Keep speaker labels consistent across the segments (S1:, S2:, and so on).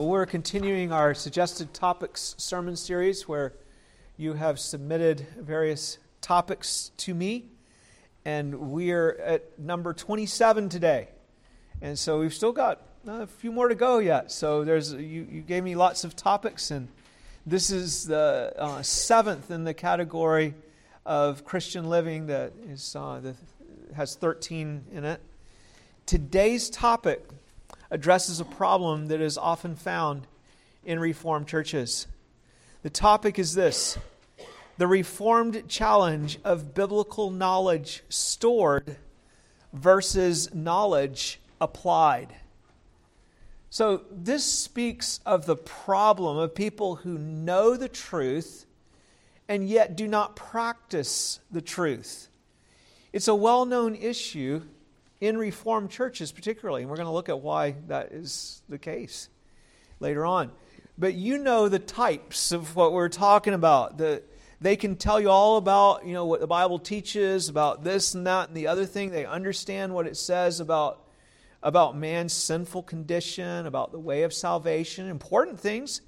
S1: We're continuing our suggested topics sermon series where you have submitted various topics to me, and we're at number 27 today. And so we've still got a few more to go yet. So there's you, you gave me lots of topics, and this is the uh, seventh in the category of Christian living that is uh, the, has 13 in it. Today's topic addresses a problem that is often found in Reformed churches. The topic is this the Reformed challenge of biblical knowledge stored versus knowledge applied. So, this speaks of the problem of people who know the truth and yet do not practice the truth. It's a well known issue in Reformed churches, particularly. And we're going to look at why that is the case later on. But you know the types of what we're talking about. The, they can tell you all about you know what the Bible teaches about this and that and the other thing. They understand what it says about about man's sinful condition, about the way of salvation, important things.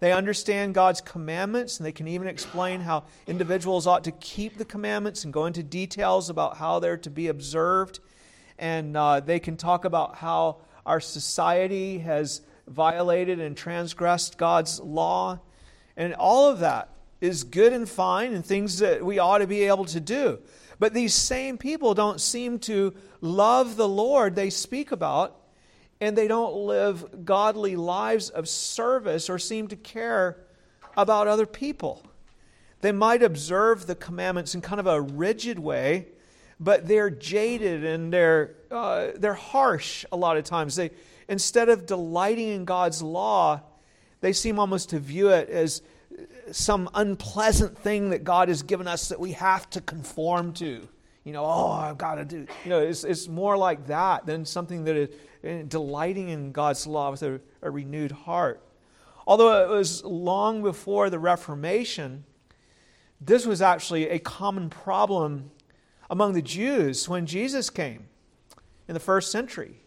S1: They understand God's commandments, and they can even explain how individuals ought to keep the commandments and go into details about how they're to be observed and uh, they can talk about how our society has violated and transgressed God's law. And all of that is good and fine and things that we ought to be able to do. But these same people don't seem to love the Lord they speak about, and they don't live godly lives of service or seem to care about other people. They might observe the commandments in kind of a rigid way, but they're jaded and they're, uh, they're harsh a lot of times. They, instead of delighting in God's law, they seem almost to view it as some unpleasant thing that God has given us that we have to conform to. You know, oh, I've got to do. You know, it's, it's more like that than something that is eh, delighting in God's law with a, a renewed heart. Although it was long before the Reformation, this was actually a common problem among the Jews when Jesus came in the first century.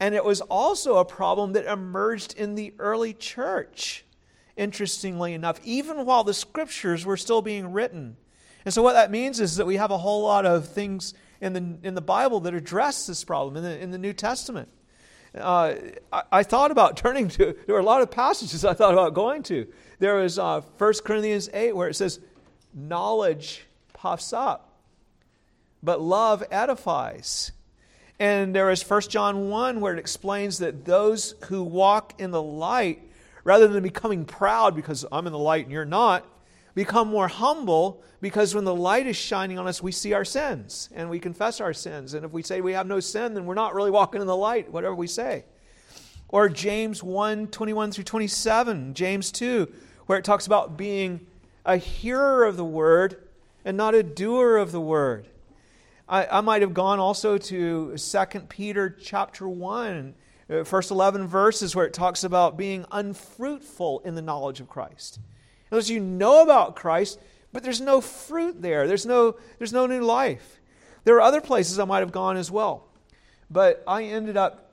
S1: And it was also a problem that emerged in the early church, interestingly enough, even while the scriptures were still being written. And so, what that means is that we have a whole lot of things in the, in the Bible that address this problem in the, in the New Testament. Uh, I, I, thought about turning to, there were a lot of passages I thought about going to. There was uh, 1 Corinthians 8 where it says, Knowledge puffs up but love edifies. And there is 1 John 1 where it explains that those who walk in the light, rather than becoming proud because I'm in the light and you're not, become more humble because when the light is shining on us, we see our sins and we confess our sins. And if we say we have no sin, then we're not really walking in the light, whatever we say. Or James 1 21 through 27, James 2, where it talks about being a hearer of the word and not a doer of the word. I, I might have gone also to 2 Peter chapter 1, uh, first 11 verses, where it talks about being unfruitful in the knowledge of Christ. As you know about Christ, but there's no fruit there. There's no, there's no new life. There are other places I might have gone as well. But I ended up,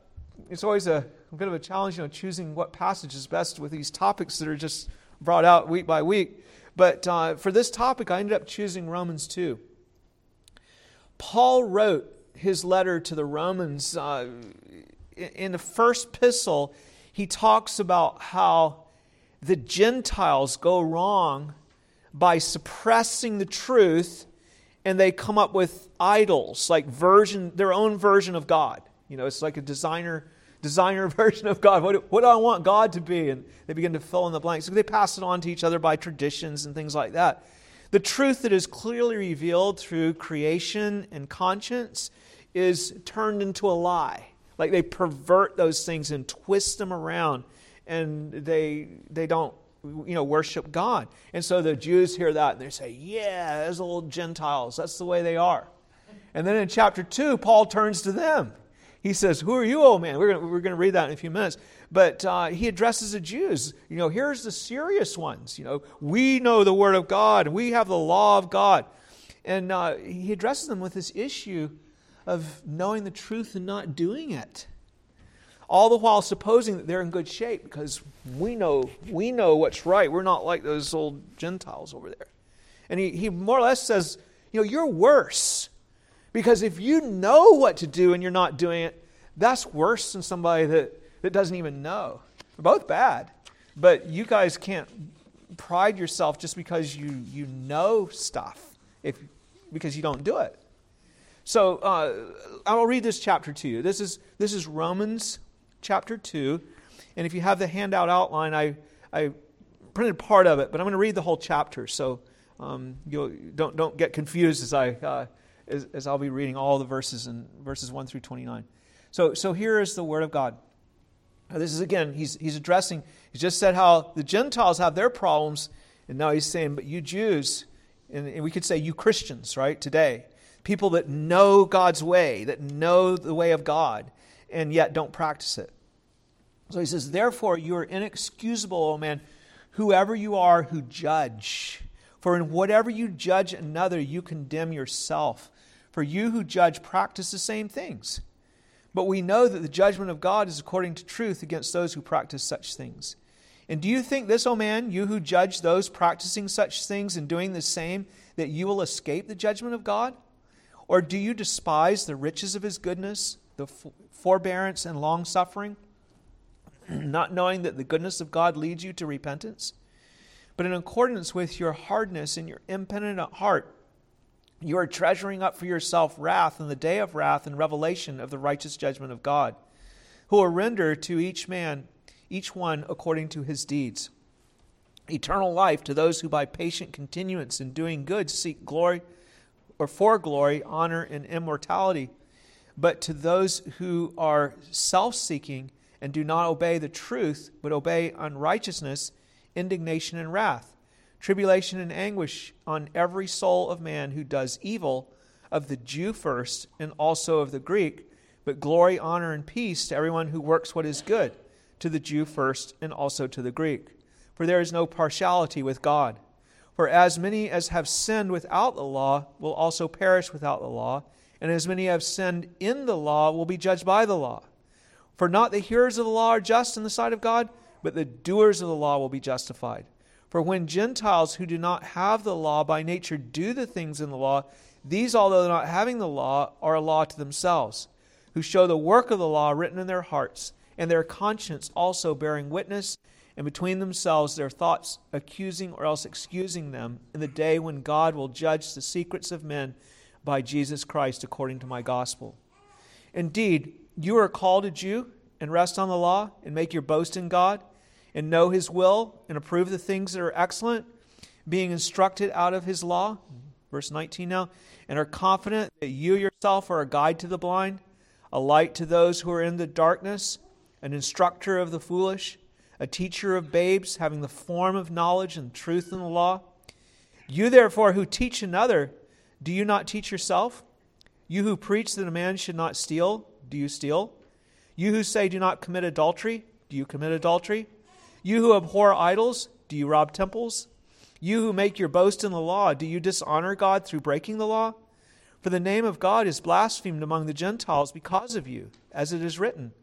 S1: it's always a, a bit of a challenge, you know, choosing what passage is best with these topics that are just brought out week by week. But uh, for this topic, I ended up choosing Romans 2. Paul wrote his letter to the Romans uh, in the first epistle. He talks about how the Gentiles go wrong by suppressing the truth and they come up with idols, like version, their own version of God. You know, it's like a designer designer version of God. What, what do I want God to be? And they begin to fill in the blanks. So they pass it on to each other by traditions and things like that. The truth that is clearly revealed through creation and conscience is turned into a lie. Like they pervert those things and twist them around, and they, they don't you know, worship God. And so the Jews hear that and they say, Yeah, those old Gentiles, that's the way they are. And then in chapter 2, Paul turns to them. He says, Who are you, old man? We're going we're to read that in a few minutes. But uh, he addresses the Jews. You know, here's the serious ones. You know, we know the Word of God, we have the law of God. And uh, he addresses them with this issue of knowing the truth and not doing it. all the while supposing that they're in good shape because we know we know what's right. We're not like those old Gentiles over there. And he, he more or less says, you know, you're worse. Because if you know what to do and you're not doing it, that's worse than somebody that, that doesn't even know. Both bad. But you guys can't pride yourself just because you, you know stuff if, because you don't do it. So uh, I'll read this chapter to you. This is, this is Romans chapter 2. And if you have the handout outline, I, I printed part of it, but I'm going to read the whole chapter. So um, you don't, don't get confused as, I, uh, as, as I'll be reading all the verses in verses 1 through 29. So, so here is the Word of God. Now, this is again, he's, he's addressing, he just said how the Gentiles have their problems, and now he's saying, but you Jews, and, and we could say you Christians, right, today, people that know God's way, that know the way of God, and yet don't practice it. So he says, Therefore, you are inexcusable, O man, whoever you are who judge. For in whatever you judge another, you condemn yourself. For you who judge practice the same things. But we know that the judgment of God is according to truth against those who practice such things. And do you think this, O man, you who judge those practicing such things and doing the same, that you will escape the judgment of God? Or do you despise the riches of his goodness, the forbearance and long suffering, not knowing that the goodness of God leads you to repentance? But in accordance with your hardness and your impenitent heart, you are treasuring up for yourself wrath in the day of wrath and revelation of the righteous judgment of God, who will render to each man, each one according to his deeds. Eternal life to those who by patient continuance in doing good seek glory or for glory, honor, and immortality, but to those who are self seeking and do not obey the truth, but obey unrighteousness, indignation, and wrath tribulation and anguish on every soul of man who does evil, of the Jew first, and also of the Greek, but glory, honor, and peace to everyone who works what is good, to the Jew first, and also to the Greek. For there is no partiality with God. For as many as have sinned without the law will also perish without the law, and as many have sinned in the law will be judged by the law. For not the hearers of the law are just in the sight of God, but the doers of the law will be justified. For when Gentiles who do not have the law by nature do the things in the law, these, although not having the law, are a law to themselves, who show the work of the law written in their hearts, and their conscience also bearing witness, and between themselves their thoughts accusing or else excusing them in the day when God will judge the secrets of men by Jesus Christ according to my gospel. Indeed, you are called a Jew and rest on the law and make your boast in God and know his will and approve the things that are excellent, being instructed out of his law. Verse 19 now. And are confident that you yourself are a guide to the blind, a light to those who are in the darkness, an instructor of the foolish, a teacher of babes, having the form of knowledge and truth in the law. You, therefore, who teach another, do you not teach yourself? You who preach that a man should not steal, do you steal? You who say, do not commit adultery, do you commit adultery? You who abhor idols, do you rob temples? You who make your boast in the law, do you dishonor God through breaking the law? For the name of God is blasphemed among the Gentiles because of you, as it is written.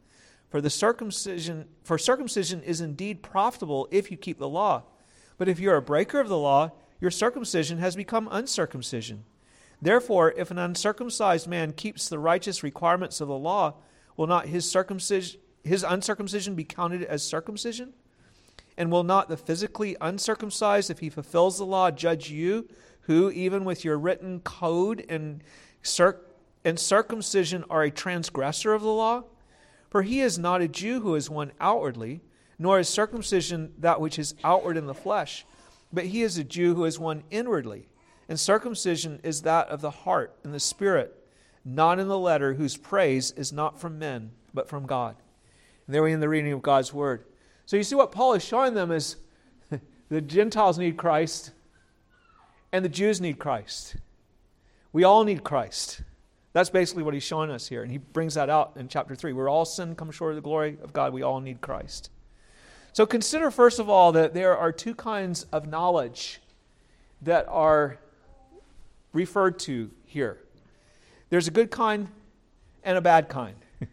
S1: For the circumcision for circumcision is indeed profitable if you keep the law. But if you are a breaker of the law, your circumcision has become uncircumcision. Therefore, if an uncircumcised man keeps the righteous requirements of the law, will not his circumcision his uncircumcision be counted as circumcision? And will not the physically uncircumcised, if he fulfills the law, judge you, who, even with your written code and, circ- and circumcision, are a transgressor of the law? For he is not a Jew who is one outwardly, nor is circumcision that which is outward in the flesh, but he is a Jew who is one inwardly. And circumcision is that of the heart and the spirit, not in the letter, whose praise is not from men, but from God. And there we end the reading of God's word. So you see what Paul is showing them is the Gentiles need Christ and the Jews need Christ. We all need Christ. That's basically what he's showing us here. And he brings that out in chapter 3. We're all sin come short of the glory of God. We all need Christ. So consider, first of all, that there are two kinds of knowledge that are referred to here there's a good kind and a bad kind.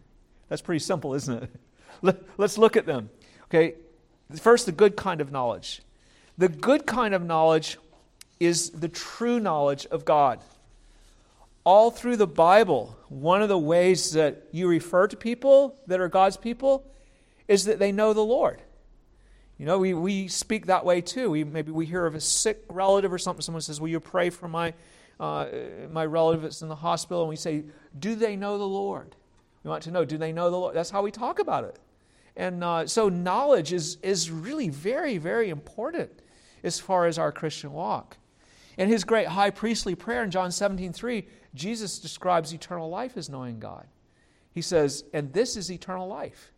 S1: That's pretty simple, isn't it? Let, us look at them. Okay, first, the good kind of knowledge. The good kind of knowledge is the true knowledge of God. All through the Bible, one of the ways that you refer to people that are God's people is that they know the Lord. You know, we, we speak that way too. We, maybe we hear of a sick relative or something. Someone says, Will you pray for my, uh, my relative that's in the hospital? And we say, Do they know the Lord? We want to know, do they know the Lord? That's how we talk about it. And uh, so knowledge is, is really very, very important as far as our Christian walk. In his great high priestly prayer in John 17 3, Jesus describes eternal life as knowing God. He says, And this is eternal life,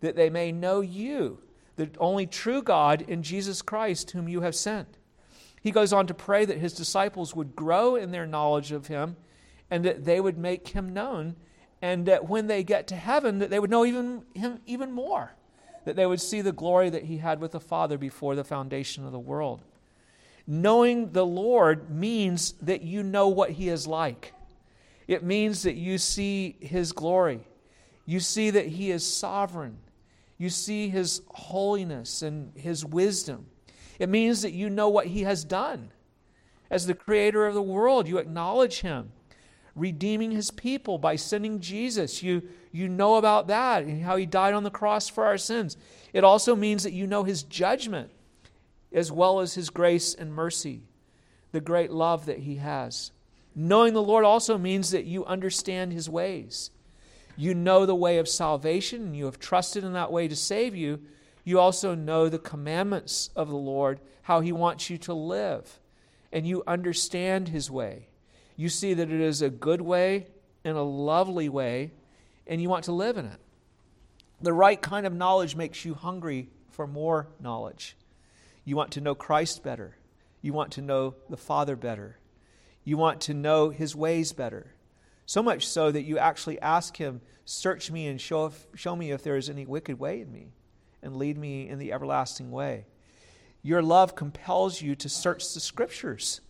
S1: that they may know you, the only true God, in Jesus Christ, whom you have sent. He goes on to pray that his disciples would grow in their knowledge of him and that they would make him known and that when they get to heaven that they would know even him even more that they would see the glory that he had with the father before the foundation of the world. Knowing the lord means that you know what he is like. It means that you see his glory. You see that he is sovereign. You see his holiness and his wisdom. It means that you know what he has done. As the creator of the world you acknowledge him redeeming his people by sending Jesus. You, you know about that and how he died on the cross for our sins. It also means that you know his judgment as well as his grace and mercy, the great love that he has. Knowing the Lord also means that you understand his ways. You know the way of salvation and you have trusted in that way to save you. You also know the commandments of the Lord, how he wants you to live, and you understand his way you see that it is a good way and a lovely way, and you want to live in it. The right kind of knowledge makes you hungry for more knowledge. You want to know Christ better. You want to know the Father better. You want to know His ways better. So much so that you actually ask Him, Search me and show, if, show me if there is any wicked way in me, and lead me in the everlasting way. Your love compels you to search the Scriptures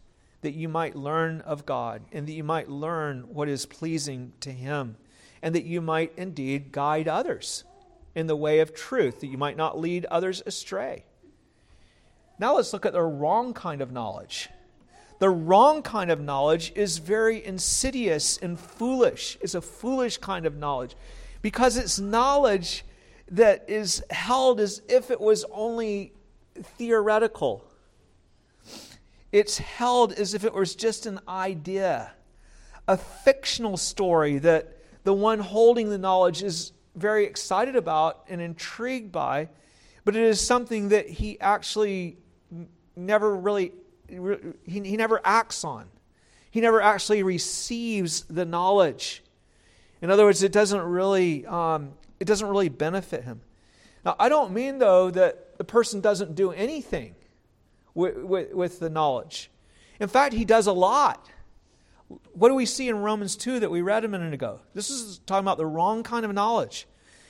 S1: that you might learn of God and that you might learn what is pleasing to Him and that you might indeed guide others in the way of truth, that you might not lead others astray. Now let's look at the wrong kind of knowledge. The wrong kind of knowledge is very insidious and foolish. It's a foolish kind of knowledge because it's knowledge that is held as if it was only theoretical it's held as if it was just an idea, a fictional story that the one holding the knowledge is very excited about and intrigued by, but it is something that he actually never really, he, he never acts on. He never actually receives the knowledge. In other words, it doesn't really, um, it doesn't really benefit him. Now, I don't mean, though, that the person doesn't do anything with, with, with the knowledge. In fact, he does a lot. What do we see in Romans 2 that we read a minute ago? This is talking about the wrong kind of knowledge.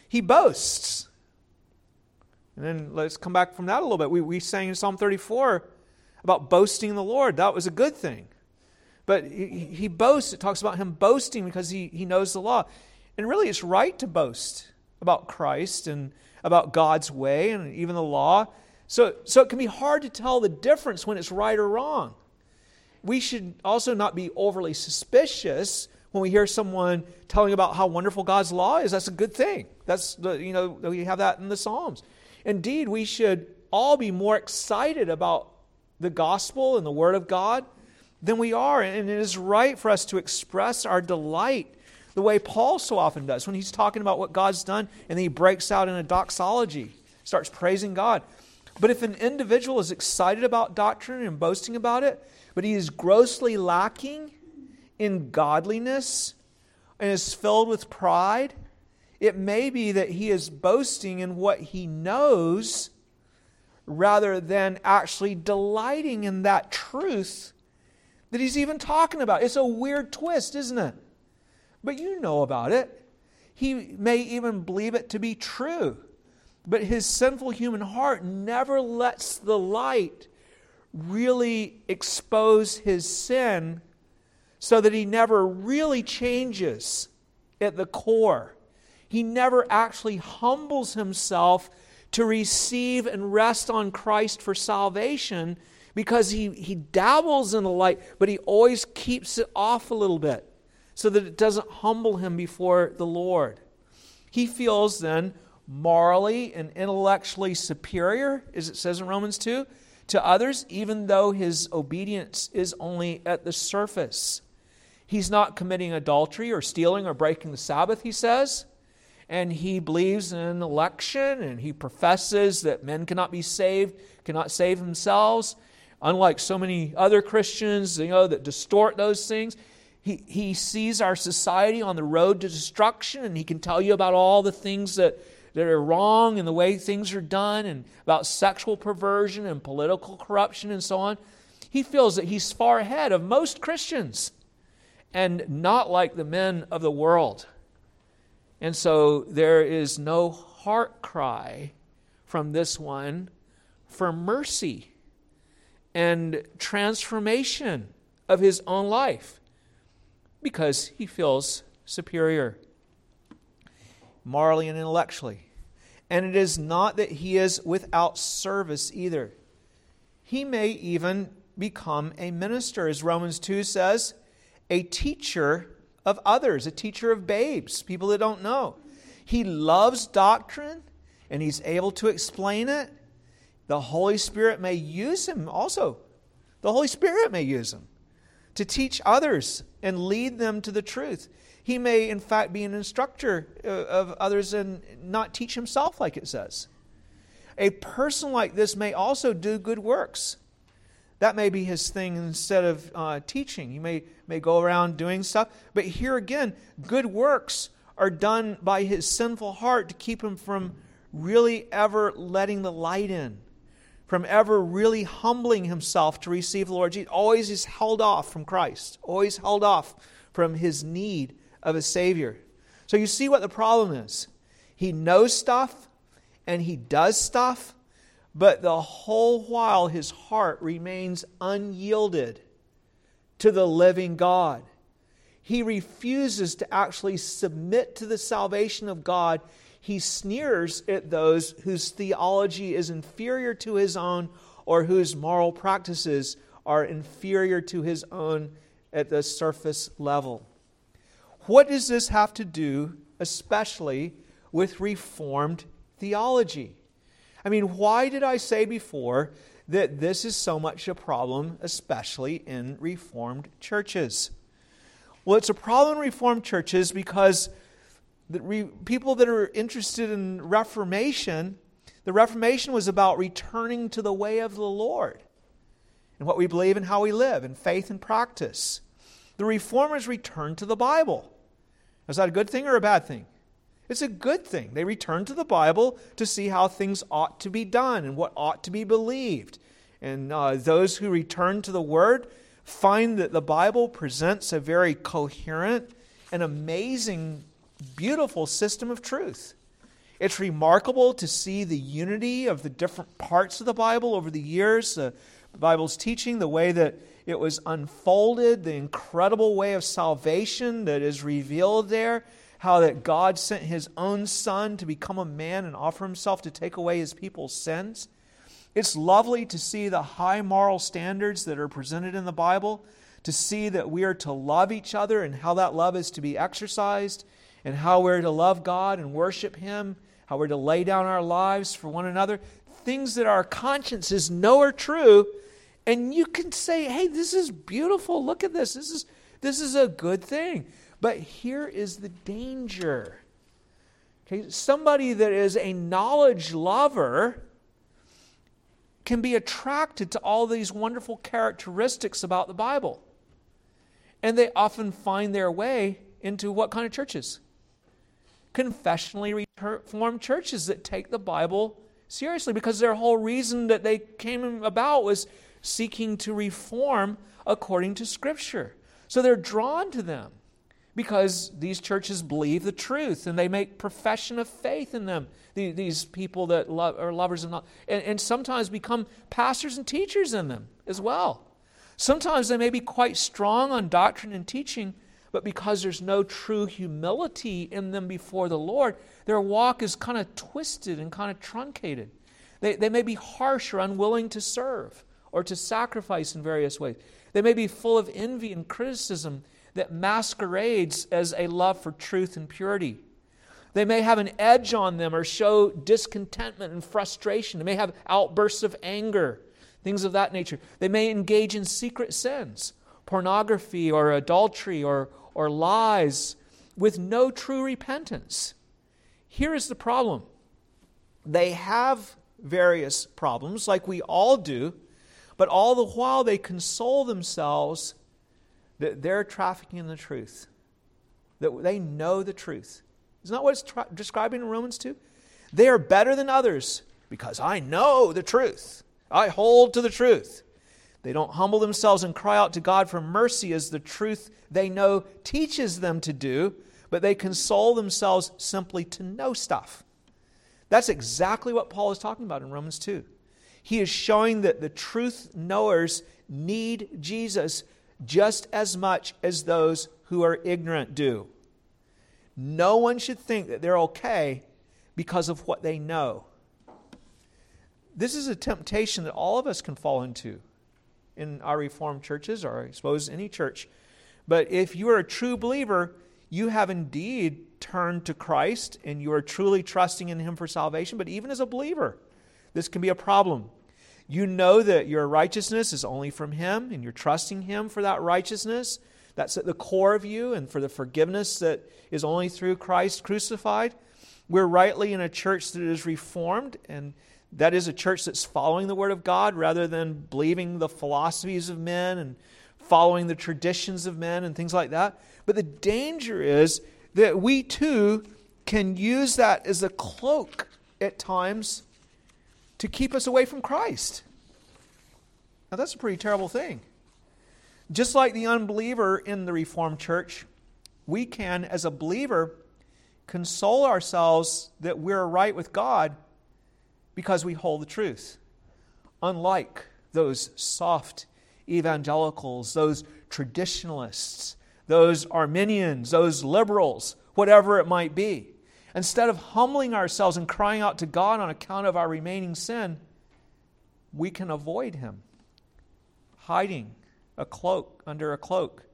S1: He boasts. And then let's come back from that a little bit. We, we sang in Psalm 34 about boasting in the Lord. That was a good thing. But he, he boasts. It talks about him boasting because he, he knows the law. And really, it's right to boast about Christ and about God's way and even the law. So, so it can be hard to tell the difference when it's right or wrong. We should also not be overly suspicious when we hear someone telling about how wonderful God's law is. That's a good thing. That's the, you know, we have that in the Psalms. Indeed, we should all be more excited about the gospel and the word of God than we are. And it is right for us to express our delight the way Paul so often does when he's talking about what God's done and then he breaks out in a doxology, starts praising God. But if an individual is excited about doctrine and boasting about it, but he is grossly lacking in godliness and is filled with pride, it may be that he is boasting in what he knows rather than actually delighting in that truth that he's even talking about. It's a weird twist, isn't it? But you know about it. He may even believe it to be true. But his sinful human heart never lets the light really expose his sin so that he never really changes at the core. He never actually humbles himself to receive and rest on Christ for salvation because he, he dabbles in the light, but he always keeps it off a little bit so that it doesn't humble him before the Lord. He feels then morally and intellectually superior, as it says in Romans 2, to others, even though his obedience is only at the surface. He's not committing adultery or stealing or breaking the Sabbath, he says. And he believes in election and he professes that men cannot be saved, cannot save themselves. Unlike so many other Christians, you know, that distort those things, he, he sees our society on the road to destruction and he can tell you about all the things that that are wrong in the way things are done and about sexual perversion and political corruption and so on. He feels that he's far ahead of most Christians and not like the men of the world. And so there is no heart cry from this one for mercy and transformation of his own life because he feels superior morally and intellectually. And it is not that he is without service either. He may even become a minister, as Romans 2 says, a teacher of others, a teacher of babes, people that don't know. He loves doctrine and he's able to explain it. The Holy Spirit may use him also. The Holy Spirit may use him to teach others and lead them to the truth. He may, in fact, be an instructor uh, of others and not teach himself, like it says. A person like this may also do good works. That may be his thing instead of uh, teaching. He may, may go around doing stuff. But here again, good works are done by his sinful heart to keep him from really ever letting the light in, from ever really humbling himself to receive the Lord Jesus. Always is held off from Christ, always held off from his need of a Savior. So you see what the problem is. He knows stuff and he does stuff, but the whole while his heart remains unyielded to the living God. He refuses to actually submit to the salvation of God. He sneers at those whose theology is inferior to his own or whose moral practices are inferior to his own at the surface level. What does this have to do, especially with Reformed theology? I mean, why did I say before that this is so much a problem, especially in Reformed churches? Well, it's a problem in Reformed churches because the re- people that are interested in Reformation, the Reformation was about returning to the way of the Lord and what we believe and how we live, and faith and practice. The Reformers returned to the Bible. Is that a good thing or a bad thing? It's a good thing. They return to the Bible to see how things ought to be done and what ought to be believed. And uh, those who return to the Word find that the Bible presents a very coherent and amazing, beautiful system of truth. It's remarkable to see the unity of the different parts of the Bible over the years, uh, the Bible's teaching, the way that it was unfolded, the incredible way of salvation that is revealed there, how that God sent his own son to become a man and offer himself to take away his people's sins. It's lovely to see the high moral standards that are presented in the Bible, to see that we are to love each other and how that love is to be exercised, and how we're to love God and worship him, how we're to lay down our lives for one another. Things that our consciences know are true, and you can say, hey, this is beautiful. Look at this. This is, this is a good thing. But here is the danger. Okay, somebody that is a knowledge lover can be attracted to all these wonderful characteristics about the Bible. And they often find their way into what kind of churches? Confessionally reformed churches that take the Bible seriously because their whole reason that they came about was seeking to reform according to Scripture. So they're drawn to them because these churches believe the truth and they make profession of faith in them. These people that love, are lovers of knowledge, and, and sometimes become pastors and teachers in them as well. Sometimes they may be quite strong on doctrine and teaching, but because there's no true humility in them before the Lord, their walk is kind of twisted and kind of truncated. They, they may be harsh or unwilling to serve or to sacrifice in various ways. They may be full of envy and criticism that masquerades as a love for truth and purity. They may have an edge on them or show discontentment and frustration. They may have outbursts of anger, things of that nature. They may engage in secret sins, pornography or adultery or, or lies, with no true repentance. Here is the problem they have various problems, like we all do, but all the while they console themselves that they're trafficking in the truth, that they know the truth. Isn't that what it's tra- describing in Romans 2? They are better than others because I know the truth. I hold to the truth. They don't humble themselves and cry out to God for mercy as the truth they know teaches them to do, but they console themselves simply to know stuff. That's exactly what Paul is talking about in Romans 2. He is showing that the truth knowers need Jesus just as much as those who are ignorant do. No one should think that they're okay because of what they know. This is a temptation that all of us can fall into in our Reformed churches, or I suppose any church. But if you are a true believer, you have indeed turned to Christ and you are truly trusting in Him for salvation. But even as a believer, this can be a problem. You know that your righteousness is only from Him and you're trusting Him for that righteousness. That's at the core of you and for the forgiveness that is only through Christ crucified. We're rightly in a church that is reformed, and that is a church that's following the Word of God rather than believing the philosophies of men and following the traditions of men and things like that. But the danger is that we too can use that as a cloak at times to keep us away from Christ. Now, that's a pretty terrible thing. Just like the unbeliever in the Reformed Church, we can, as a believer, console ourselves that we're right with God because we hold the truth. Unlike those soft evangelicals, those traditionalists, those Arminians, those liberals, whatever it might be. Instead of humbling ourselves and crying out to God on account of our remaining sin, we can avoid Him, hiding a cloak under a cloak.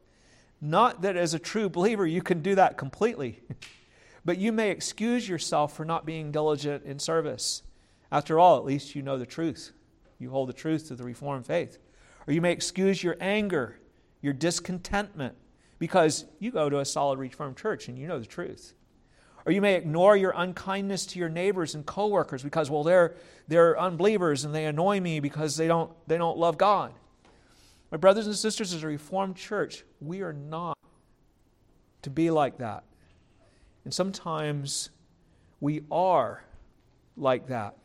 S1: Not that as a true believer you can do that completely, but you may excuse yourself for not being diligent in service. After all, at least you know the truth. You hold the truth to the Reformed faith. Or you may excuse your anger, your discontentment, because you go to a solid Reformed church and you know the truth. Or you may ignore your unkindness to your neighbors and coworkers because, well, they're, they're unbelievers and they annoy me because they don't, they don't love God. My brothers and sisters, as a Reformed church, we are not to be like that. And sometimes we are like that.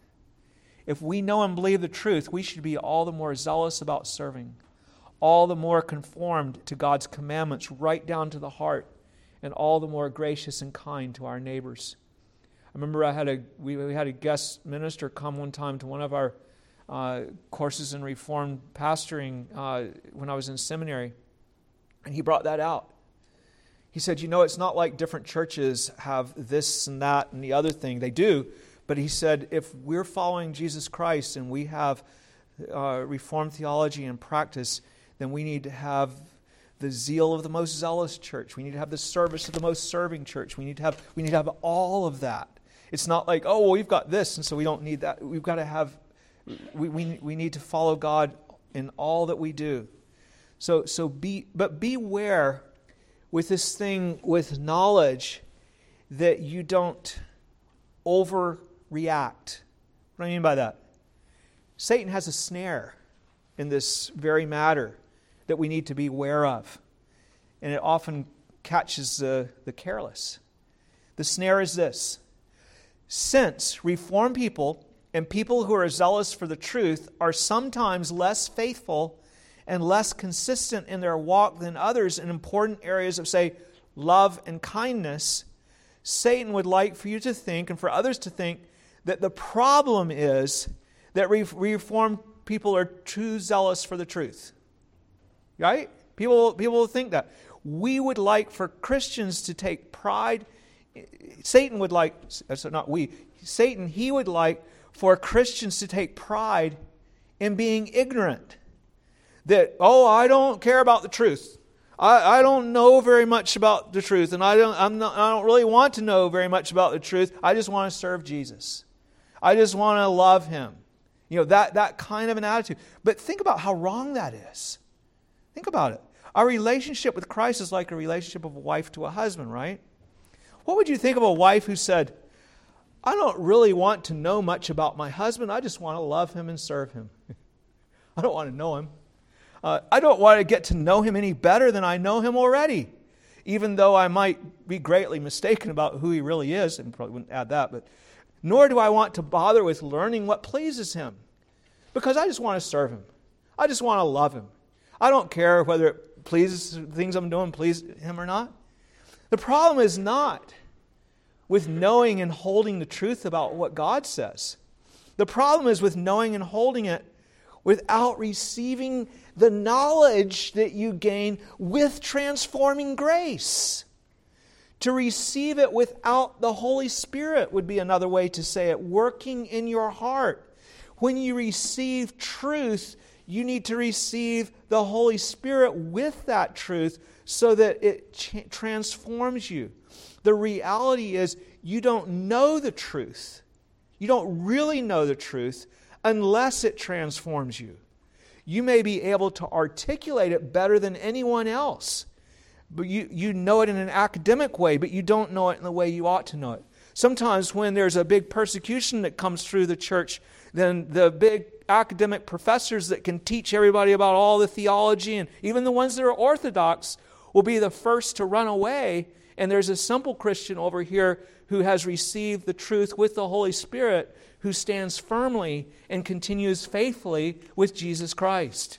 S1: If we know and believe the truth, we should be all the more zealous about serving, all the more conformed to God's commandments right down to the heart, and all the more gracious and kind to our neighbors. I remember I had a, we, we had a guest minister come one time to one of our uh, courses in Reformed pastoring uh, when I was in seminary, and he brought that out. He said, You know, it's not like different churches have this and that and the other thing. They do, but he said, if we're following Jesus Christ and we have uh, Reformed theology and practice, then we need to have the zeal of the most zealous church. We need to have the service of the most serving church. We need to have, we need to have all of that. It's not like, oh, well, we've got this, and so we don't need that. We've got to have we, we, we need to follow God in all that we do. So, so be, but beware with this thing with knowledge that you don't overreact. What do I mean by that? Satan has a snare in this very matter that we need to be aware of. And it often catches the, the careless. The snare is this since Reformed people and people who are zealous for the truth are sometimes less faithful and less consistent in their walk than others in important areas of, say, love and kindness. Satan would like for you to think and for others to think that the problem is that Reformed people are too zealous for the truth. Right? People, people think that. we would like for Christians to take pride. Satan would like, uh, so not we, Satan, he would like for Christians to take pride in being ignorant. That, oh, I don't care about the truth. I, I don't know very much about the truth, and I don't, I'm not, I don't really want to know very much about the truth. I just want to serve Jesus. I just want to love him. You know, that, that kind of an attitude. But think about how wrong that is. Think about it. Our relationship with Christ is like a relationship of a wife to a husband, right? What would you think of a wife who said, I don't really want to know much about my husband. I just want to love him and serve him. I don't want to know him. Uh, I don't want to get to know him any better than I know him already, even though I might be greatly mistaken about who he really is, and probably wouldn't add that, but nor do I want to bother with learning what pleases him, because I just want to serve him. I just want to love him. I don't care whether it pleases things I'm doing please him or not. The problem is not with knowing and holding the truth about what God says. The problem is with knowing and holding it without receiving the knowledge that you gain with transforming grace. To receive it without the Holy Spirit would be another way to say it, working in your heart. When you receive truth, you need to receive the Holy Spirit with that truth so that it ch- transforms you. The reality is, you don't know the truth. You don't really know the truth unless it transforms you. You may be able to articulate it better than anyone else, but you, you know it in an academic way, but you don't know it in the way you ought to know it. Sometimes, when there's a big persecution that comes through the church, then the big academic professors that can teach everybody about all the theology and even the ones that are orthodox will be the first to run away. And there's a simple Christian over here who has received the truth with the Holy Spirit who stands firmly and continues faithfully with Jesus Christ.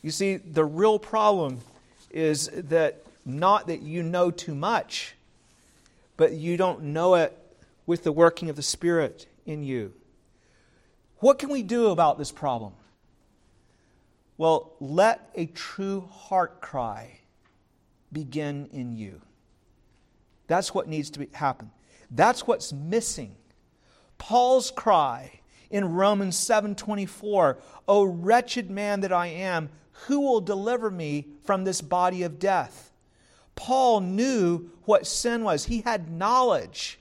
S1: You see, the real problem is that not that you know too much, but you don't know it with the working of the Spirit in you. What can we do about this problem? Well, let a true heart cry begin in you. That's what needs to be, happen. That's what's missing Paul's cry in Romans 7:24, "O wretched man that I am, who will deliver me from this body of death?" Paul knew what sin was. He had knowledge.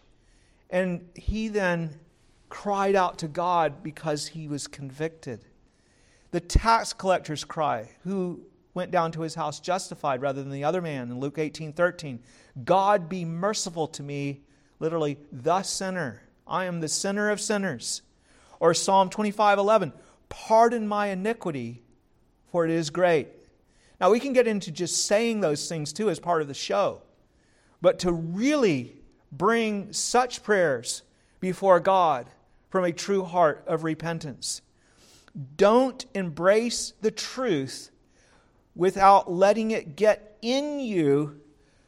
S1: And he then cried out to God because he was convicted. The tax collector's cry, who went down to his house justified rather than the other man in Luke 18 13. God be merciful to me, literally, the sinner. I am the sinner of sinners. Or Psalm 25 11, pardon my iniquity, for it is great. Now, we can get into just saying those things too as part of the show. But to really bring such prayers before God from a true heart of repentance, don't embrace the truth without letting it get in you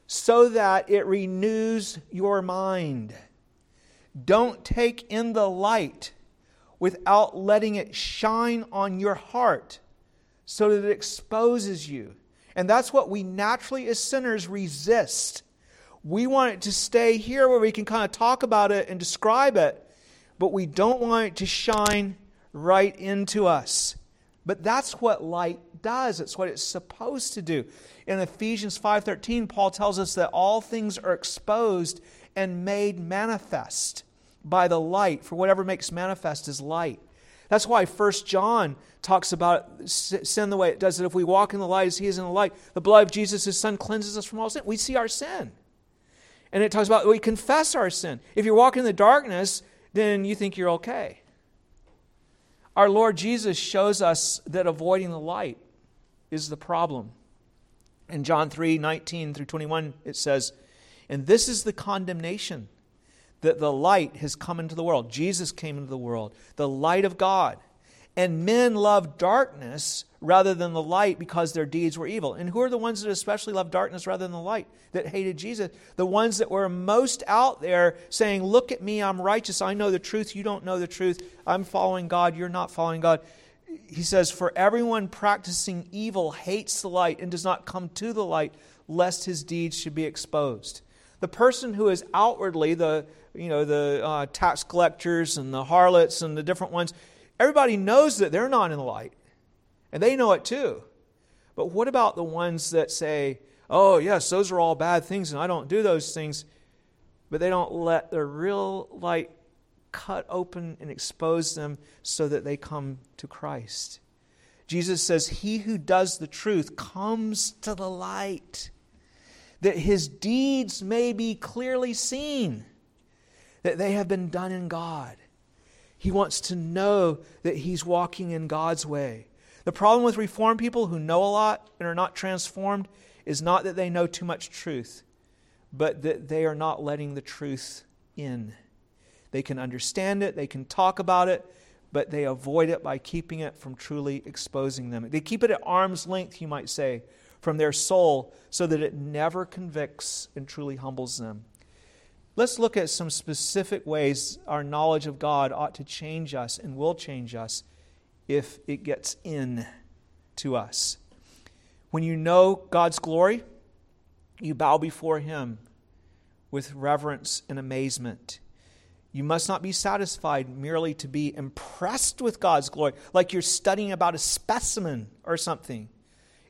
S1: so that it renews your mind. Don't take in the light without letting it shine on your heart so that it exposes you. And that's what we naturally, as sinners, resist. We want it to stay here where we can kind of talk about it and describe it, but we don't want it to shine right into us. But that's what light does. It's what it's supposed to do. In Ephesians 5:13, Paul tells us that all things are exposed and made manifest by the light, for whatever makes manifest is light. That's why 1 John talks about sin the way it does that if we walk in the light as he is in the light, the blood of Jesus, his son, cleanses us from all sin. We see our sin. And it talks about we confess our sin. If you're walking in the darkness, then you think you're okay. Our Lord Jesus shows us that avoiding the light is the problem. In John 3 19 through 21, it says, And this is the condemnation that the light has come into the world. Jesus came into the world, the light of God. And men love darkness rather than the light because their deeds were evil. And who are the ones that especially love darkness rather than the light, that hated Jesus? The ones that were most out there saying, Look at me, I'm righteous, I know the truth, you don't know the truth, I'm following God, you're not following God. he says, For everyone practicing evil hates the light and does not come to the light, lest his deeds should be exposed. The person who is outwardly the, you know, the uh, tax collectors and the harlots and the different ones, everybody knows that they're not in the light. And they know it too. But what about the ones that say, oh, yes, those are all bad things and I don't do those things, but they don't let the real light cut open and expose them so that they come to Christ? Jesus says, He who does the truth comes to the light, that his deeds may be clearly seen, that they have been done in God. He wants to know that he's walking in God's way. The problem with Reformed people who know a lot and are not transformed is not that they know too much truth, but that they are not letting the truth in. They can understand it, they can talk about it, but they avoid it by keeping it from truly exposing them. They keep it at arm's length, you might say, from their soul so that it never convicts and truly humbles them. Let's look at some specific ways our knowledge of God ought to change us and will change us if it gets in to us. When you know God's glory, you bow before Him with reverence and amazement. You must not be satisfied merely to be impressed with God's glory, like you're studying about a specimen or something.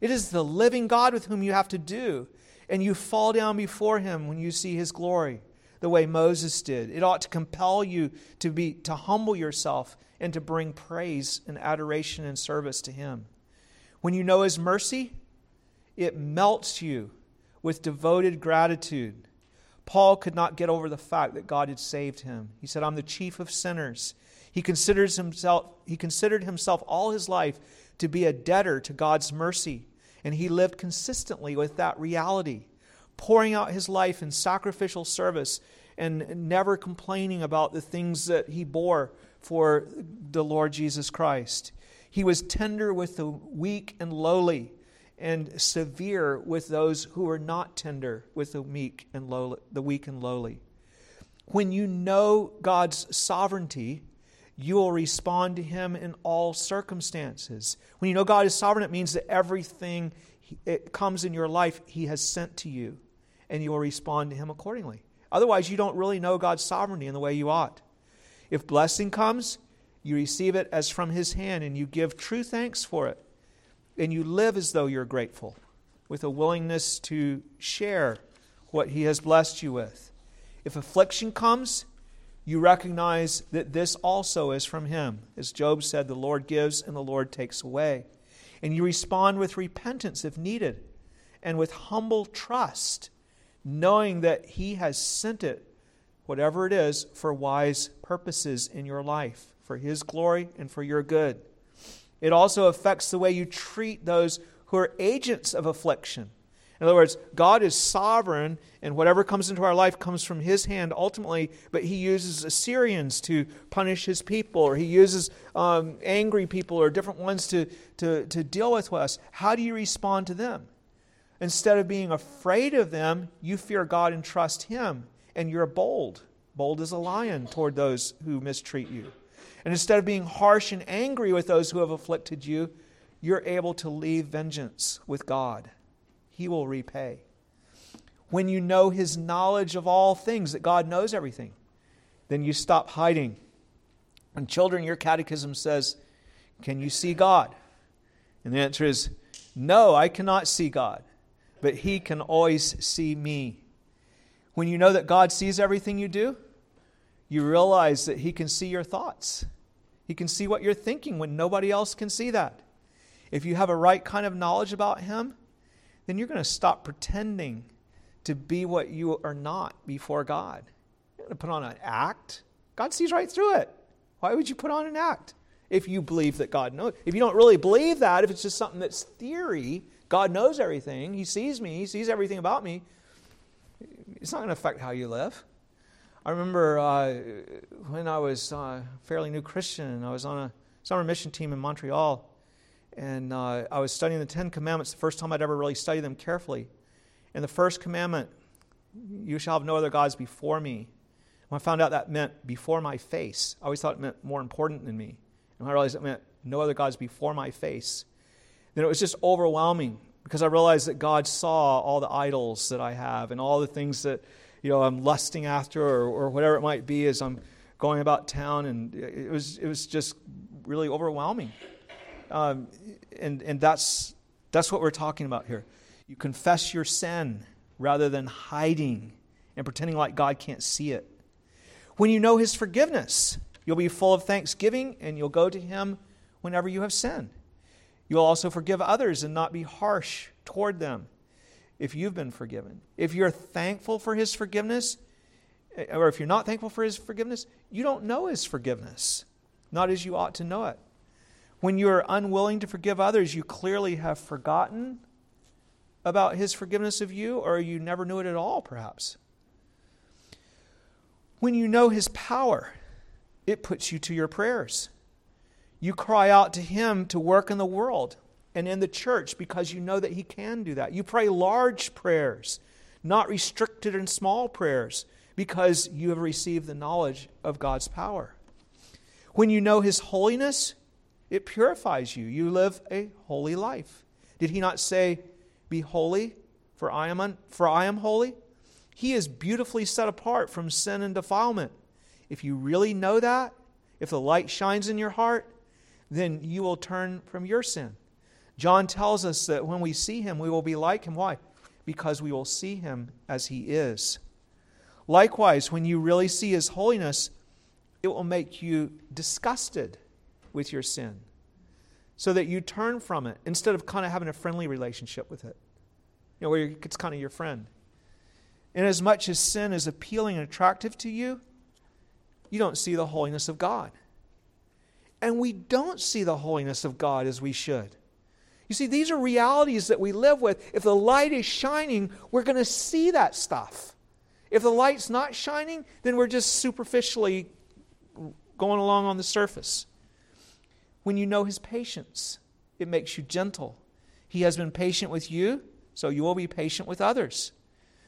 S1: It is the living God with whom you have to do, and you fall down before Him when you see His glory the way Moses did. It ought to compel you to be to humble yourself and to bring praise and adoration and service to him. When you know his mercy, it melts you with devoted gratitude. Paul could not get over the fact that God had saved him. He said, "I'm the chief of sinners." He considers himself he considered himself all his life to be a debtor to God's mercy, and he lived consistently with that reality pouring out his life in sacrificial service and never complaining about the things that he bore for the Lord Jesus Christ. He was tender with the weak and lowly, and severe with those who were not tender with the meek and lowly, the weak and lowly. When you know God's sovereignty, you will respond to him in all circumstances. When you know God is sovereign, it means that everything it comes in your life he has sent to you and you will respond to Him accordingly. Otherwise, you don't really know God's sovereignty in the way you ought. If blessing comes, you receive it as from His hand and you give true thanks for it. And you live as though you're grateful with a willingness to share what He has blessed you with. If affliction comes, you recognize that this also is from Him. As Job said, the Lord gives and the Lord takes away. And you respond with repentance if needed and with humble trust knowing that He has sent it, whatever it is, for wise purposes in your life, for His glory and for your good. It also affects the way you treat those who are agents of affliction. In other words, God is sovereign, and whatever comes into our life comes from His hand ultimately, but He uses Assyrians to punish His people, or He uses um, angry people or different ones to, to, to deal with us. How do you respond to them? Instead of being afraid of them, you fear God and trust Him, and you're bold, bold as a lion toward those who mistreat you. And instead of being harsh and angry with those who have afflicted you, you're able to leave vengeance with God. He will repay. When you know His knowledge of all things, that God knows everything, then you stop hiding. And children, your catechism says, Can you see God? And the answer is, No, I cannot see God but He can always see me. When you know that God sees everything you do, you realize that He can see your thoughts. He can see what you're thinking when nobody else can see that. If you have a right kind of knowledge about Him, then you're going to stop pretending to be what you are not before God. You're going to put on an act. God sees right through it. Why would you put on an act if you believe that God knows? If you don't really believe that, if it's just something that's theory, God knows everything. He sees me. He sees everything about me. It's not going to affect how you live. I remember uh, when I was a uh, fairly new Christian, and I was on a summer mission team in Montreal, and uh, I was studying the Ten Commandments, the first time I'd ever really studied them carefully. And the first commandment, you shall have no other gods before me. When I found out that meant before my face, I always thought it meant more important than me. and I realized it meant no other gods before my face, then it was just overwhelming because I realized that God saw all the idols that I have and all the things that you know I'm lusting after or, or whatever it might be as I'm going about town, and it was it was just really overwhelming. Um, and and that's that's what we're talking about here. You confess your sin rather than hiding and pretending like God can't see it. When you know His forgiveness, you'll be full of thanksgiving and you'll go to Him whenever you have sinned. You'll also forgive others and not be harsh toward them if you've been forgiven. If you're thankful for His forgiveness, or if you're not thankful for His forgiveness, you don't know His forgiveness, not as you ought to know it. When you're unwilling to forgive others, you clearly have forgotten about His forgiveness of you, or you never knew it at all, perhaps. When you know His power, it puts you to your prayers. You cry out to Him to work in the world and in the church because you know that He can do that. You pray large prayers, not restricted and small prayers, because you have received the knowledge of God's power. When you know His holiness, it purifies you. You live a holy life. Did He not say, Be holy, for I am, un- for I am holy? He is beautifully set apart from sin and defilement. If you really know that, if the light shines in your heart, then you will turn from your sin. John tells us that when we see him, we will be like him. Why? Because we will see him as he is. Likewise, when you really see his holiness, it will make you disgusted with your sin so that you turn from it instead of kind of having a friendly relationship with it, you know, where it's kind of your friend. And as much as sin is appealing and attractive to you, you don't see the holiness of God. And we don't see the holiness of God as we should. You see, these are realities that we live with. If the light is shining, we're going to see that stuff. If the light's not shining, then we're just superficially going along on the surface. When you know his patience, it makes you gentle. He has been patient with you, so you will be patient with others.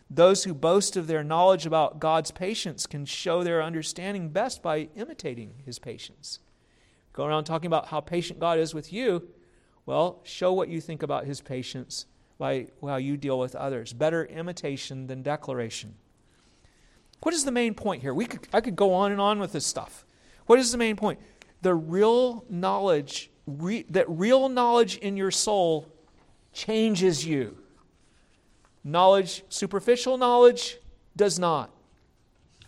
S1: Those who boast of their knowledge about God's patience can show their understanding best by imitating his patience. Go around talking about how patient God is with you. Well, show what you think about his patience by how you deal with others. Better imitation than declaration. What is the main point here? We could, I could go on and on with this stuff. What is the main point? The real knowledge, re, that real knowledge in your soul changes you. Knowledge, superficial knowledge, does not.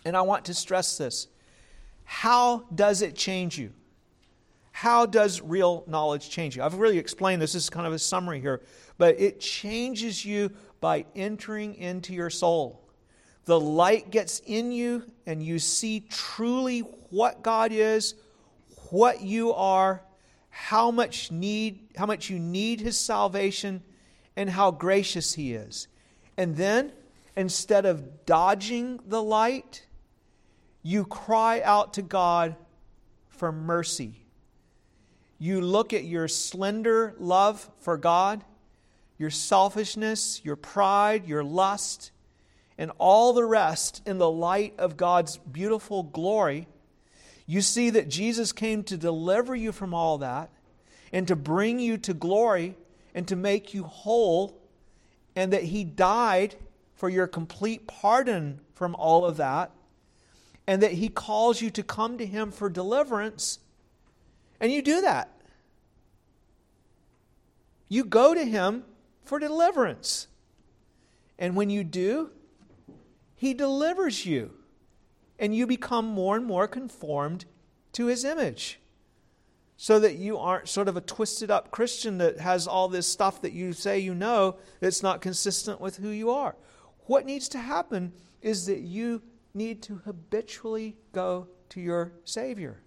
S1: And I want to stress this. How does it change you? How does real knowledge change you? I've really explained this. This is kind of a summary here. But it changes you by entering into your soul. The light gets in you, and you see truly what God is, what you are, how much need, how much you need His salvation, and how gracious He is. And then, instead of dodging the light, you cry out to God for mercy. You look at your slender love for God, your selfishness, your pride, your lust, and all the rest in the light of God's beautiful glory. You see that Jesus came to deliver you from all that and to bring you to glory and to make you whole and that He died for your complete pardon from all of that, and that He calls you to come to Him for deliverance, and you do that. You go to Him for deliverance. And when you do, He delivers you, and you become more and more conformed to His image so that you aren't sort of a twisted up Christian that has all this stuff that you say you know that's not consistent with who you are. What needs to happen is that you need to habitually go to your Savior.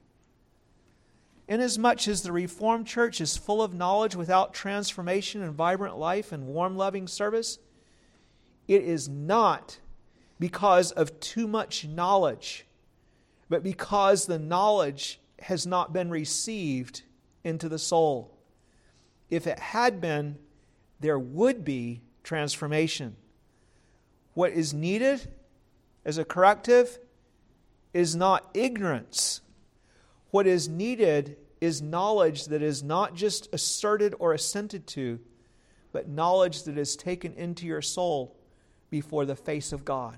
S1: Inasmuch as the Reformed Church is full of knowledge without transformation and vibrant life and warm, loving service, it is not because of too much knowledge, but because the knowledge has not been received into the soul. If it had been, there would be transformation. What is needed as a corrective is not ignorance. What is needed is knowledge that is not just asserted or assented to, but knowledge that is taken into your soul before the face of God.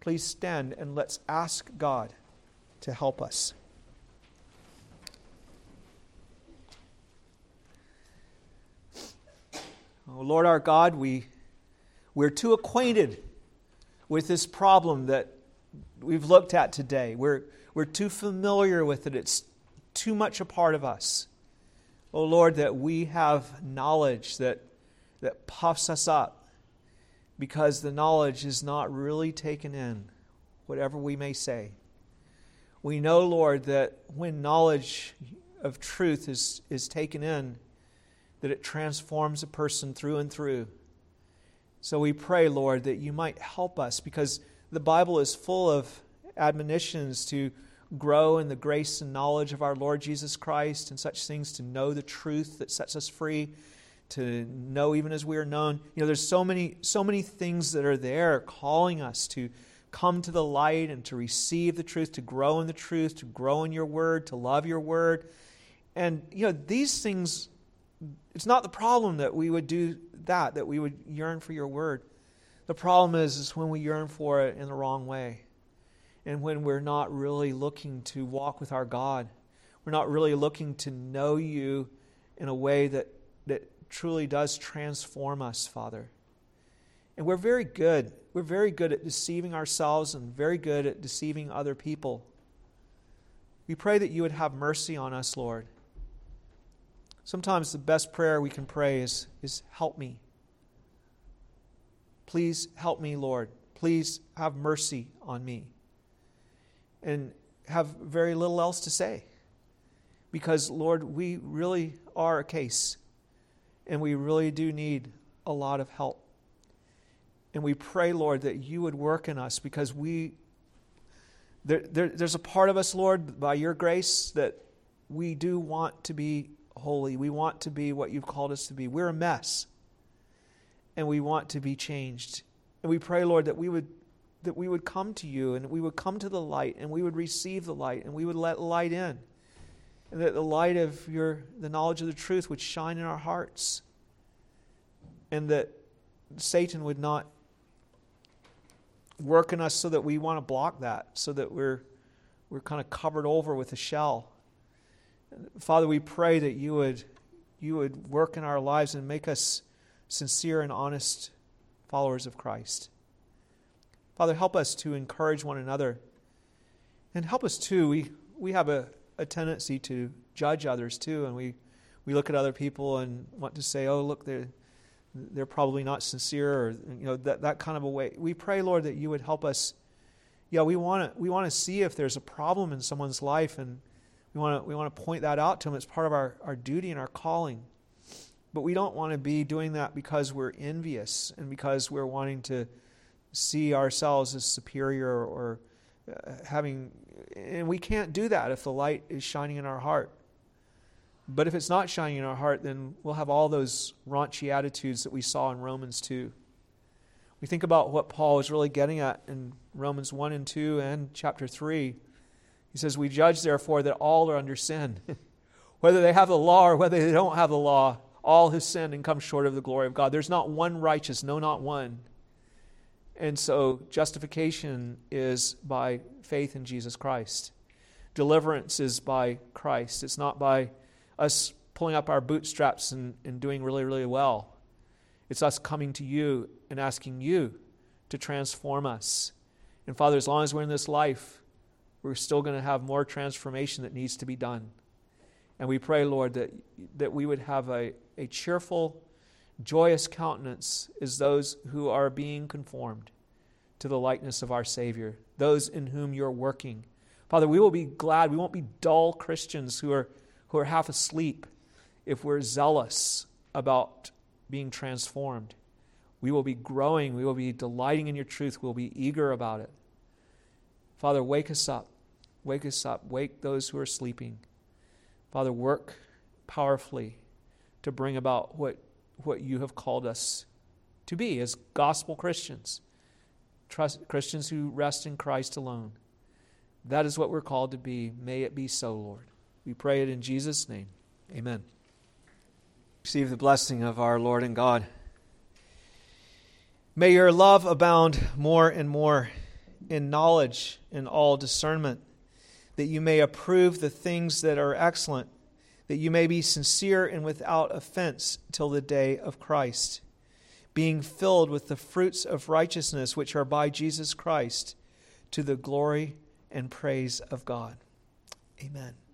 S1: Please stand and let's ask God to help us. Oh, Lord our God, we, we're too acquainted with this problem that we've looked at today. We're, we're too familiar with it, it's too much a part of us. Oh Lord, that we have knowledge that, that puffs us up because the knowledge is not really taken in, whatever we may say. We know, Lord, that when knowledge of truth is, is taken in, that it transforms a person through and through. So we pray, Lord, that you might help us because the Bible is full of admonitions to grow in the grace and knowledge of our Lord Jesus Christ and such things, to know the truth that sets us free, to know even as we are known. You know, there's so many, so many things that are there calling us to come to the light and to receive the truth, to grow in the truth, to grow in your word, to love your word. And, you know, these things it's not the problem that we would do that, that we would yearn for your word. The problem is, is when we yearn for it in the wrong way. And when we're not really looking to walk with our God. We're not really looking to know you in a way that, truly does transform us, Father. And we're very good. We're very good at deceiving ourselves and very good at deceiving other people. We pray that you would have mercy on us, Lord. Sometimes the best prayer we can pray is, is help me. Please help me, Lord. Please have mercy on me. And have very little else to say. Because, Lord, we really are a case. And we really do need a lot of help. And we pray, Lord, that you would work in us because we, there, there, there's a part of us, Lord, by your grace, that we do want to be holy. We want to be what you've called us to be. We're a mess. And we want to be changed. And we pray, Lord, that we would that we would come to you and we would come to the light and we would receive the light and we would let light in. And that the light of your the knowledge of the truth would shine in our hearts. And that Satan would not work in us so that we want to block that, so that we're we're kind of covered over with a shell. Father, we pray that you would, you would work in our lives and make us sincere and honest followers of Christ. Father, help us to encourage one another. And help us too. We, we have a, a tendency to judge others too, and we, we look at other people and want to say, oh, look, they're, they're probably not sincere, or you know, that, that kind of a way. We pray, Lord, that you would help us. Yeah, we want to we want to see if there's a problem in someone's life and we want to we want to point that out to them. It's part of our, our duty and our calling. But we don't want to be doing that because we're envious and because we're wanting to see ourselves as superior or Uh, having. And we can't do that if the light is shining in our heart. But if it's not shining in our heart, then we'll have all those raunchy attitudes that we saw in Romans 2. We think about what Paul is really getting at in Romans 1 and 2 and chapter 3 he says, We judge, therefore, that all are under sin. whether they have the law or whether they don't have the law, all have sinned and come short of the glory of God. There's not one righteous, no, not one. And so justification is by faith in Jesus Christ. Deliverance is by Christ. It's not by us pulling up our bootstraps and, and doing really, really well. It's us coming to you and asking you to transform us. And Father, as long as we're in this life, we're still going to have more transformation that needs to be done. And we pray, Lord, that, that we would have a, a cheerful, joyous countenance is those who are being conformed to the likeness of our Savior, those in whom you're working. Father, we will be glad. We won't be dull Christians who are, who are half asleep if we're zealous about being transformed. We will be growing. We will be delighting in your truth. We'll be eager about it. Father, wake us up. Wake us up. Wake those who are sleeping. Father, work powerfully to bring about what, what you have called us to be as gospel Christians, Trust, Christians who rest in Christ alone. That is what we're called to be. May it be so, Lord. We pray it in Jesus' name. Amen. Receive the blessing of our Lord and God. May your love abound more and more in knowledge and all discernment, that you may approve the things that are excellent, that you may be sincere and without offense till the day of Christ, being filled with the fruits of righteousness which are by Jesus Christ, to the glory and praise of God. Amen.